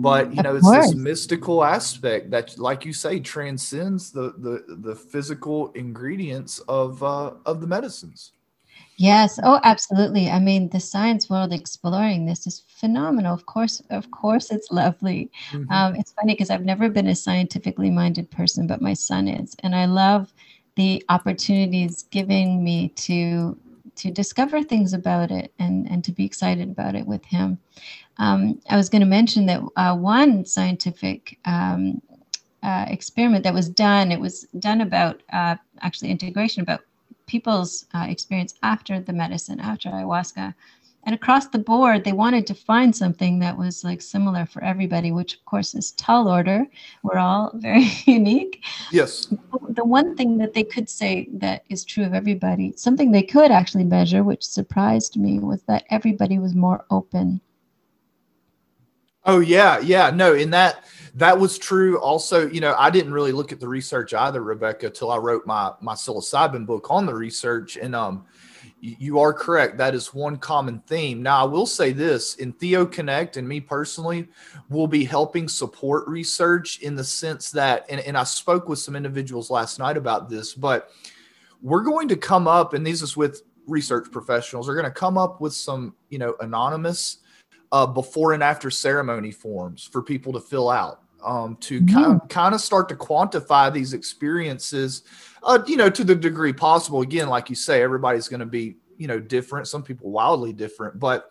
but you know, it's this mystical aspect that, like you say, transcends the the the physical ingredients of uh, of the medicines. Yes. Oh, absolutely. I mean, the science world exploring this is phenomenal. Of course, of course, it's lovely. Mm-hmm. Um, it's funny because I've never been a scientifically minded person, but my son is, and I love the opportunities giving me to to discover things about it and, and to be excited about it with him. Um, I was going to mention that uh, one scientific um, uh, experiment that was done, it was done about uh, actually integration, about people's uh, experience after the medicine, after ayahuasca and across the board they wanted to find something that was like similar for everybody which of course is tall order. We're all (laughs) very unique. Yes. The one thing that they could say that is true of everybody something they could actually measure which surprised me was that everybody was more open. Oh yeah yeah no in that that was true also you know i didn't really look at the research either rebecca till i wrote my my psilocybin book on the research and um you are correct. That is one common theme. Now, I will say this Entheo Connect and me personally, will be helping support research in the sense that, and, and I spoke with some individuals last night about this, but we're going to come up, and these is with research professionals, are going to come up with some, you know, anonymous uh, before and after ceremony forms for people to fill out um, to mm. kind, kind of start to quantify these experiences, uh, you know, to the degree possible. Again, like you say, everybody's going to be, you know, different. Some people wildly different, but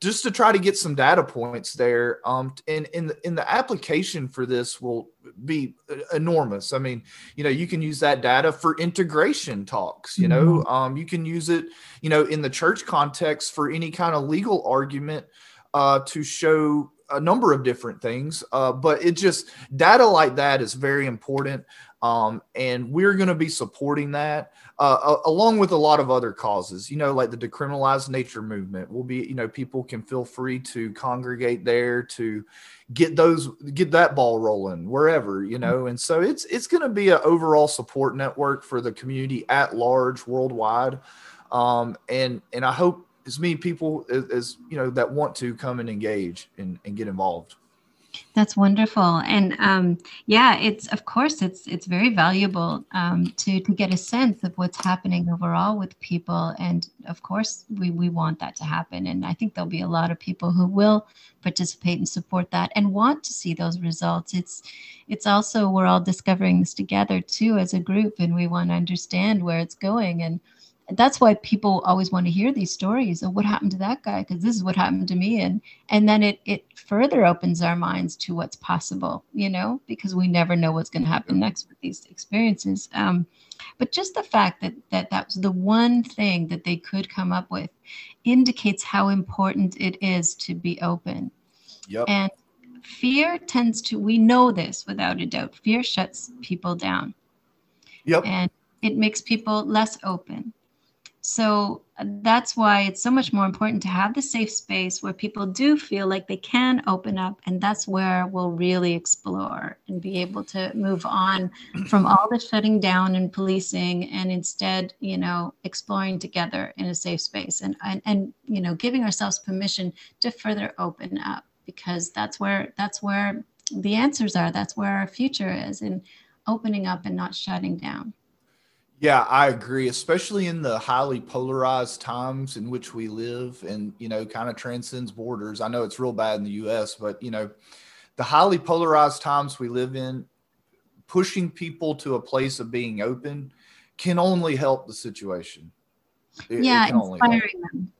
just to try to get some data points there. Um, and in the, in the application for this will be enormous. I mean, you know, you can use that data for integration talks. You know, mm-hmm. um, you can use it, you know, in the church context for any kind of legal argument uh, to show a number of different things, uh, but it just data like that is very important. Um, and we're going to be supporting that uh, along with a lot of other causes. You know, like the decriminalized nature movement will be. You know, people can feel free to congregate there to get those get that ball rolling wherever. You know, and so it's it's going to be an overall support network for the community at large worldwide. Um, and and I hope as many people as, as you know that want to come and engage and, and get involved. That's wonderful, and um, yeah, it's of course it's it's very valuable um, to to get a sense of what's happening overall with people, and of course we we want that to happen, and I think there'll be a lot of people who will participate and support that and want to see those results. It's it's also we're all discovering this together too as a group, and we want to understand where it's going. And that's why people always want to hear these stories of what happened to that guy because this is what happened to me. And and then it it further opens our minds to what's possible you know because we never know what's going to happen next with these experiences. Um, but just the fact that that that was the one thing that they could come up with indicates how important it is to be open. Yep. and fear tends to we know this without a doubt fear shuts people down. Yep. And it makes people less open so uh, that's why it's so much more important to have the safe space where people do feel like they can open up. And that's where we'll really explore and be able to move on from all the shutting down and policing and instead, you know, exploring together in a safe space and, and, and you know, giving ourselves permission to further open up because that's where that's where the answers are. That's where our future is in opening up and not shutting down. Yeah, I agree, especially in the highly polarized times in which we live and, you know, kind of transcends borders. I know it's real bad in the US, but, you know, the highly polarized times we live in, pushing people to a place of being open can only help the situation. It, yeah, it inspiring them.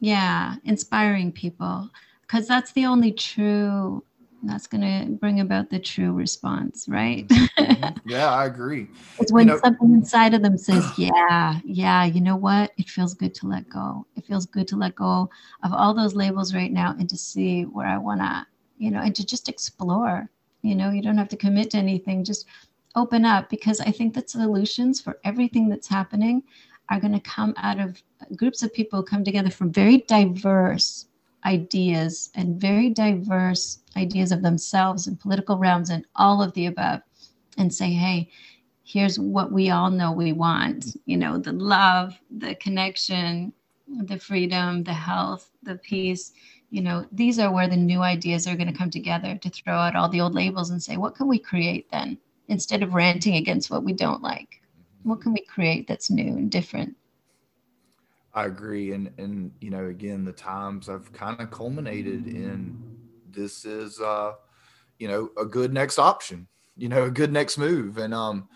Yeah, inspiring people because that's the only true that's going to bring about the true response, right? Mm-hmm. (laughs) yeah, I agree. It's when you know, something inside of them says, Yeah, yeah, you know what? It feels good to let go. It feels good to let go of all those labels right now and to see where I want to, you know, and to just explore. You know, you don't have to commit to anything, just open up because I think that solutions for everything that's happening are going to come out of groups of people come together from very diverse ideas and very diverse ideas of themselves and political realms and all of the above and say, hey, here's what we all know we want you know, the love, the connection, the freedom, the health, the peace. You know, these are where the new ideas are going to come together to throw out all the old labels and say, what can we create then? Instead of ranting against what we don't like, what can we create that's new and different? I agree, and and you know, again, the times have kind of culminated in this is, uh, you know, a good next option, you know, a good next move, and um,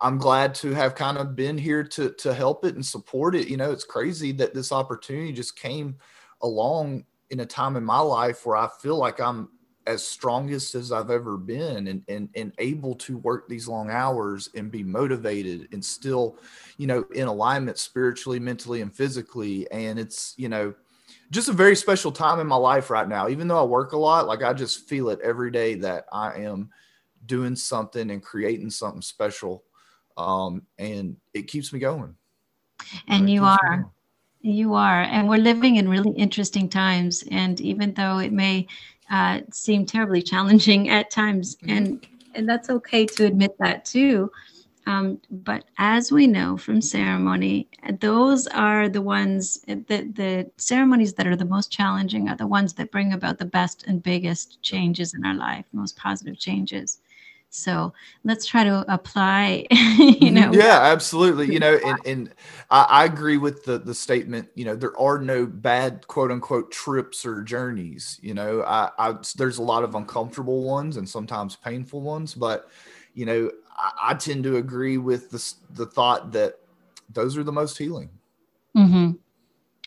I'm glad to have kind of been here to to help it and support it. You know, it's crazy that this opportunity just came along in a time in my life where I feel like I'm as strongest as I've ever been and, and, and able to work these long hours and be motivated and still, you know, in alignment spiritually, mentally, and physically. And it's, you know, just a very special time in my life right now. Even though I work a lot, like I just feel it every day that I am doing something and creating something special. Um, and it keeps me going. And you are. You are. And we're living in really interesting times. And even though it may uh, seem terribly challenging (laughs) at times, mm-hmm. and and that's okay to admit that too. Um, but as we know from ceremony, those are the ones the the ceremonies that are the most challenging are the ones that bring about the best and biggest changes in our life, most positive changes. So let's try to apply, (laughs) you know. Yeah, absolutely. You know, (laughs) and, and I, I, agree with the, the statement, you know, there are no bad quote unquote trips or journeys. You know, I, I there's a lot of uncomfortable ones and sometimes painful ones, but, you know, I, I tend to agree with the, the thought that those are the most healing. Mm-hmm.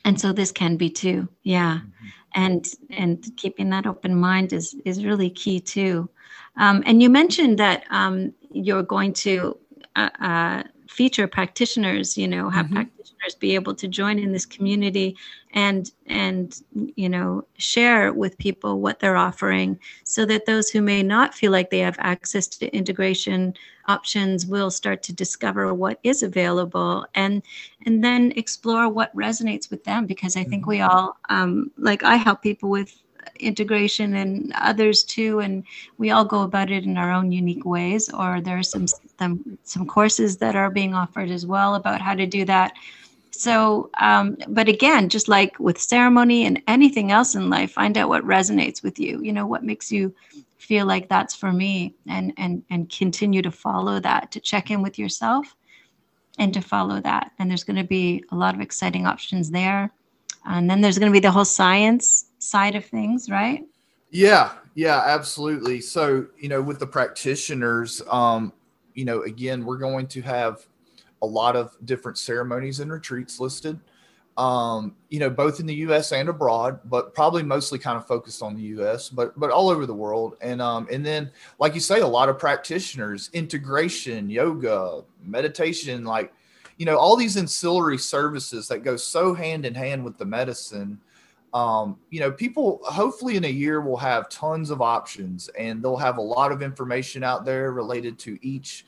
And so this can be too. Yeah. Mm-hmm. And, and keeping that open mind is, is really key too. Um, and you mentioned that um, you're going to uh, uh, feature practitioners you know have mm-hmm. practitioners be able to join in this community and and you know share with people what they're offering so that those who may not feel like they have access to integration options will start to discover what is available and and then explore what resonates with them because i think mm-hmm. we all um, like i help people with integration and others too and we all go about it in our own unique ways or there are some some, some courses that are being offered as well about how to do that. So um, but again just like with ceremony and anything else in life find out what resonates with you you know what makes you feel like that's for me and and and continue to follow that to check in with yourself and to follow that. And there's going to be a lot of exciting options there and then there's going to be the whole science side of things, right? Yeah, yeah, absolutely. So, you know, with the practitioners, um, you know, again, we're going to have a lot of different ceremonies and retreats listed. Um, you know, both in the U.S. and abroad, but probably mostly kind of focused on the U.S., but but all over the world. And um, and then, like you say, a lot of practitioners, integration, yoga, meditation, like you know, all these ancillary services that go so hand in hand with the medicine um, you know, people hopefully in a year will have tons of options and they'll have a lot of information out there related to each,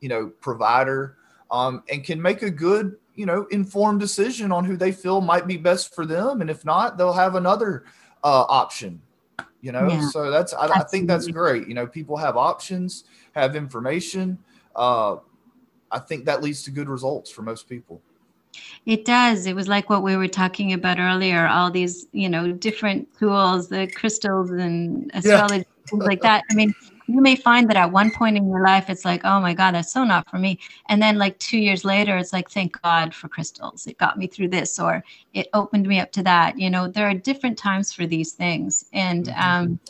you know, provider um, and can make a good, you know, informed decision on who they feel might be best for them. And if not, they'll have another uh, option, you know? Yeah, so that's, I, I, think that's great. You know, people have options, have information. Uh, I think that leads to good results for most people. It does. It was like what we were talking about earlier, all these, you know, different tools, the crystals and astrology, yeah. things like that. I mean, you may find that at one point in your life, it's like, oh my God, that's so not for me. And then, like two years later, it's like, thank God for crystals. It got me through this, or it opened me up to that. You know, there are different times for these things. And, mm-hmm. um,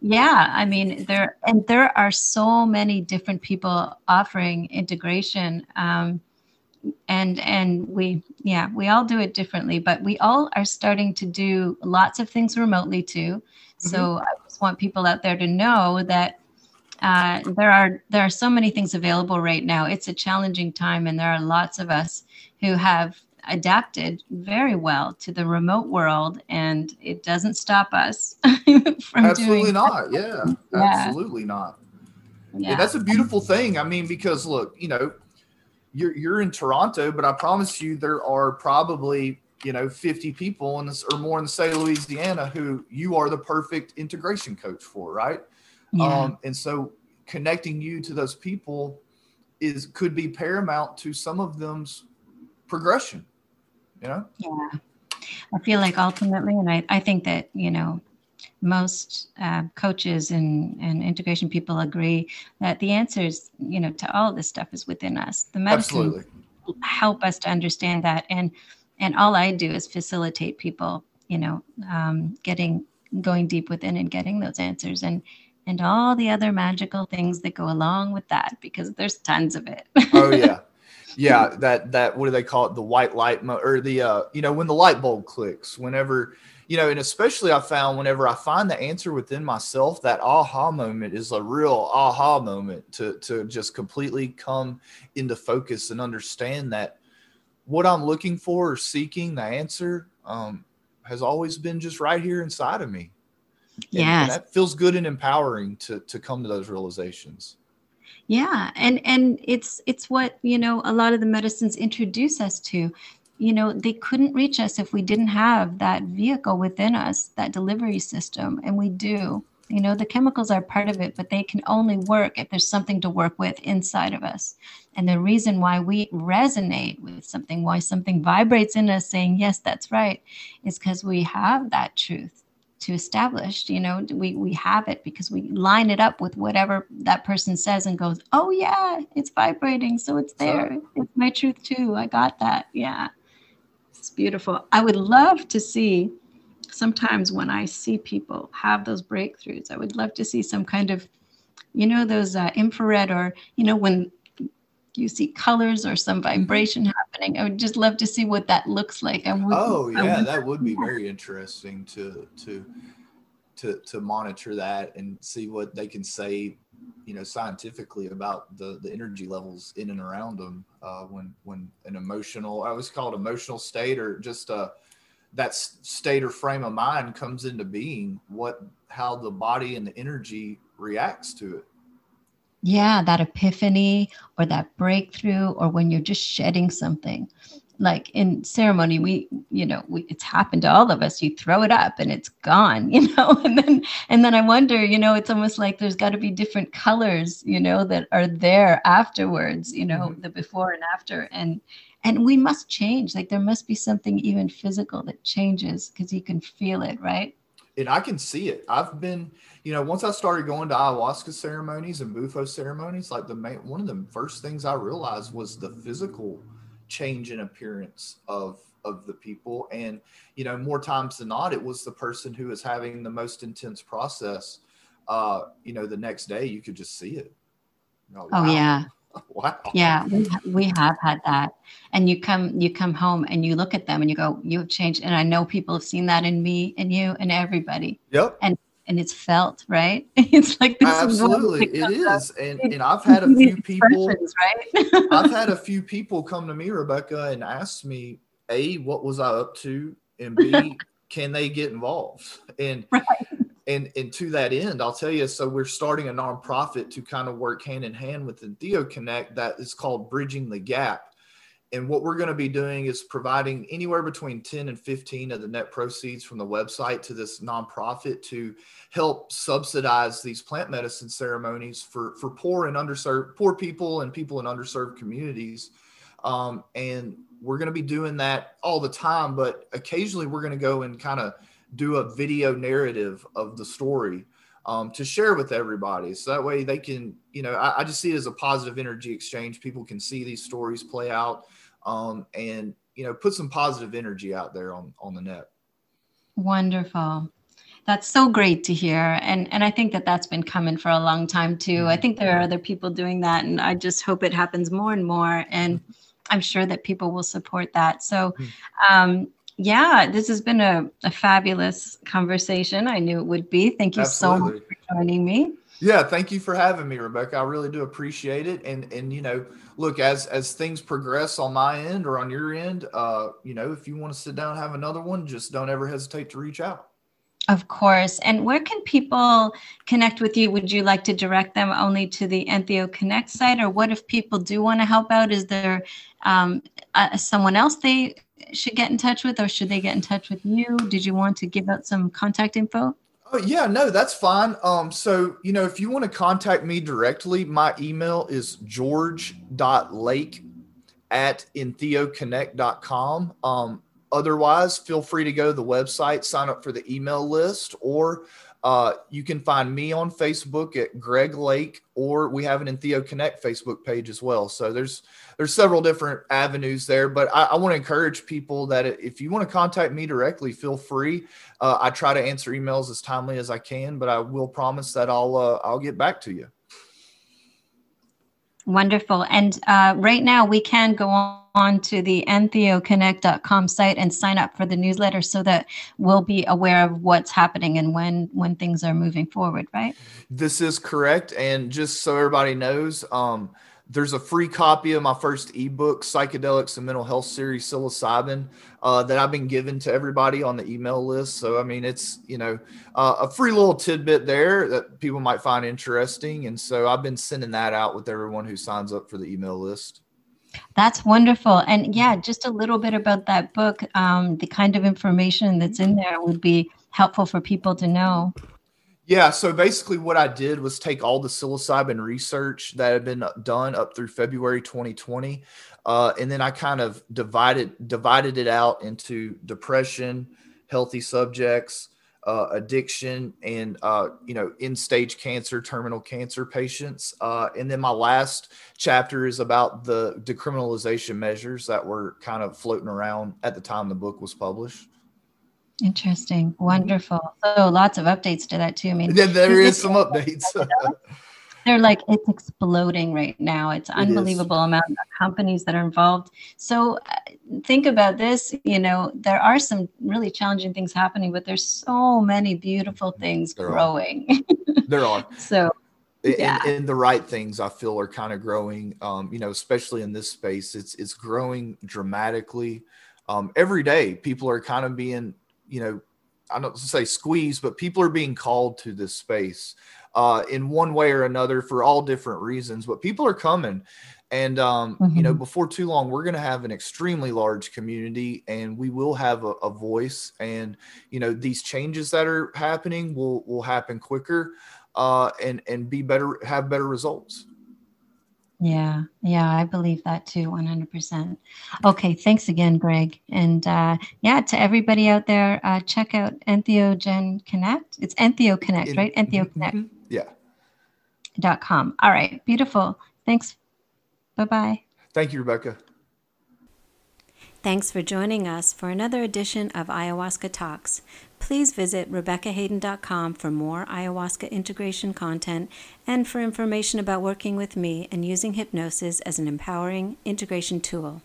yeah, I mean, there, and there are so many different people offering integration. Um, and and we yeah we all do it differently but we all are starting to do lots of things remotely too mm-hmm. so i just want people out there to know that uh, there are there are so many things available right now it's a challenging time and there are lots of us who have adapted very well to the remote world and it doesn't stop us (laughs) from absolutely not yeah, yeah, absolutely not yeah. yeah that's a beautiful thing i mean because look you know you're you're in Toronto, but I promise you there are probably you know 50 people in this or more in the state of Louisiana who you are the perfect integration coach for, right? Yeah. Um, and so connecting you to those people is could be paramount to some of them's progression. You know? Yeah. I feel like ultimately, and I, I think that, you know, most uh, coaches and, and integration people agree that the answers, you know, to all this stuff is within us. The medicine Absolutely. help us to understand that, and and all I do is facilitate people, you know, um, getting going deep within and getting those answers, and and all the other magical things that go along with that, because there's tons of it. oh yeah. (laughs) Yeah, that that what do they call it? The white light mo- or the uh, you know when the light bulb clicks. Whenever you know, and especially I found whenever I find the answer within myself, that aha moment is a real aha moment to to just completely come into focus and understand that what I'm looking for or seeking the answer um, has always been just right here inside of me. Yeah, that feels good and empowering to to come to those realizations. Yeah, and and it's it's what you know a lot of the medicines introduce us to you know, they couldn't reach us if we didn't have that vehicle within us, that delivery system. And we do. You know, the chemicals are part of it, but they can only work if there's something to work with inside of us. And the reason why we resonate with something, why something vibrates in us saying, yes, that's right, is because we have that truth to establish you know we we have it because we line it up with whatever that person says and goes oh yeah it's vibrating so it's there. It's my truth too. I got that. Yeah. It's beautiful. I would love to see sometimes when I see people have those breakthroughs, I would love to see some kind of, you know, those uh, infrared or, you know, when you see colors or some mm-hmm. vibration happening. I would just love to see what that looks like. And oh yeah, that would be very interesting to to to to monitor that and see what they can say you know, scientifically about the the energy levels in and around them uh, when when an emotional, I always call it emotional state or just uh, that state or frame of mind comes into being. What how the body and the energy reacts to it. Yeah, that epiphany or that breakthrough, or when you're just shedding something. Like in ceremony we you know we, it's happened to all of us. You throw it up and it's gone (laughs) you know and then and then i wonder you know it's almost like there's got to be different colors you know that are there afterwards you know mm-hmm. the before and after. And and we must change. Like there must be something even physical that changes because you can feel it right and i can see it. I've been you know once i started going to ayahuasca ceremonies and bufo ceremonies like the main one of the first things i realized was the physical change in appearance of of the people. And you know more times than not it was the person who was having the most intense process uh you know the next day you could just see it. You know, oh wow. yeah (laughs) wow. Yeah we, we have had that. And you come you come home and you look at them and you go you have changed and i know people have seen that in me and you and everybody. Yep. And and it's felt right? (laughs) It's like absolutely. it is. and, and i've had a few (laughs) people right? I've had a few people come to me rebecca and ask me a what was i up to? And b can they get involved? And right. And and to that end i'll tell you so we're starting a nonprofit to kind of work hand in hand with the theo connect that is called bridging the gap. And what we're going to be doing is providing anywhere between 10 and 15 of the net proceeds from the website to this nonprofit to help subsidize these plant medicine ceremonies for for poor and underserved poor people and people in underserved communities. Um, and we're going to be doing that all the time but occasionally we're going to go and kind of do a video narrative of the story um, to share with everybody. So that way they can you know I, I just see it as a positive energy exchange. People can see these stories play out um, and you know put some positive energy out there on on the net. Wonderful. That's so great to hear. And and i think that that's been coming for a long time too. I think there are other people doing that and i just hope it happens more and more and i'm sure that people will support that. So hmm. um, yeah this has been a, a, fabulous conversation i knew it would be thank you Absolutely. so much for joining me yeah thank you for having me rebecca i really do appreciate it and and you know look as as things progress on my end or on your end uh you know if you want to sit down and have another one just don't ever hesitate to reach out of course. And where can people connect with you? Would you like to direct them only to the Entheo Connect site? Or what if people do want to help out? Is there um, uh, someone else they should get in touch with, or should they get in touch with you? Did you want to give out some contact info? Oh, yeah, no, that's fine. Um, so, you know, if you want to contact me directly, my email is george.lake at entheoconnect.com. Um, otherwise, feel free to go to the website, sign up for the email list, or uh, you can find me on Facebook at Greg Lake, or we have an Entheo Connect Facebook page as well. So there's there's several different avenues there, but I, I want to encourage people that if you want to contact me directly, feel free. Uh, I try to answer emails as timely as I can, but I will promise that I'll uh, I'll get back to you. Wonderful. And uh, right now we can go on to the entheoconnect.com site and sign up for the newsletter so that we'll be aware of what's happening and when when things are moving forward, right? This is correct. And just so everybody knows, um, there's a free copy of my first ebook, Psychedelics and Mental Health Series, Psilocybin, uh, that I've been given to everybody on the email list. So, I mean, it's, you know, uh, a free little tidbit there that people might find interesting. And so I've been sending that out with everyone who signs up for the email list. That's wonderful. And yeah, just a little bit about that book, um, the kind of information that's in there would be helpful for people to know. Yeah, so basically, what I did was take all the psilocybin research that had been done up through February 2020, uh, and then I kind of divided divided it out into depression, healthy subjects, uh, addiction, and uh, you know, in stage cancer, terminal cancer patients. Uh, and then my last chapter is about the decriminalization measures that were kind of floating around at the time the book was published. Interesting. Wonderful. So lots of updates to that too. I mean, yeah, there is some updates. (laughs) they're like it's exploding right now. It's unbelievable it amount of companies that are involved. So uh, think about this. You know, there are some really challenging things happening, but there's so many beautiful things there growing. Are. (laughs) There are. so Yeah. and, and the right things I feel are kind of growing. Um, you know, especially in this space, it's it's growing dramatically. Um, every day, people are kind of being, you know, I don't say squeeze, but people are being called to this space uh, in one way or another for all different reasons. But people are coming, and um, you know, Mhm. before too long, we're going to have an extremely large community, and we will have a, a voice. And you know, these changes that are happening will will happen quicker, uh, and and be better, have better results. Yeah, yeah, I believe that too, 100%. Okay, thanks again, Greg. And uh, yeah, to everybody out there, uh, check out Entheogen Connect. It's Entheo Connect, In- right? EntheoConnect.com. Mhm. Yeah. Dot com. All right, beautiful. Thanks. Bye bye. Thank you, Rebecca. Thanks for joining us for another edition of Ayahuasca Talks. Please visit RebeccaHayden.com for more ayahuasca integration content and for information about working with me and using hypnosis as an empowering integration tool.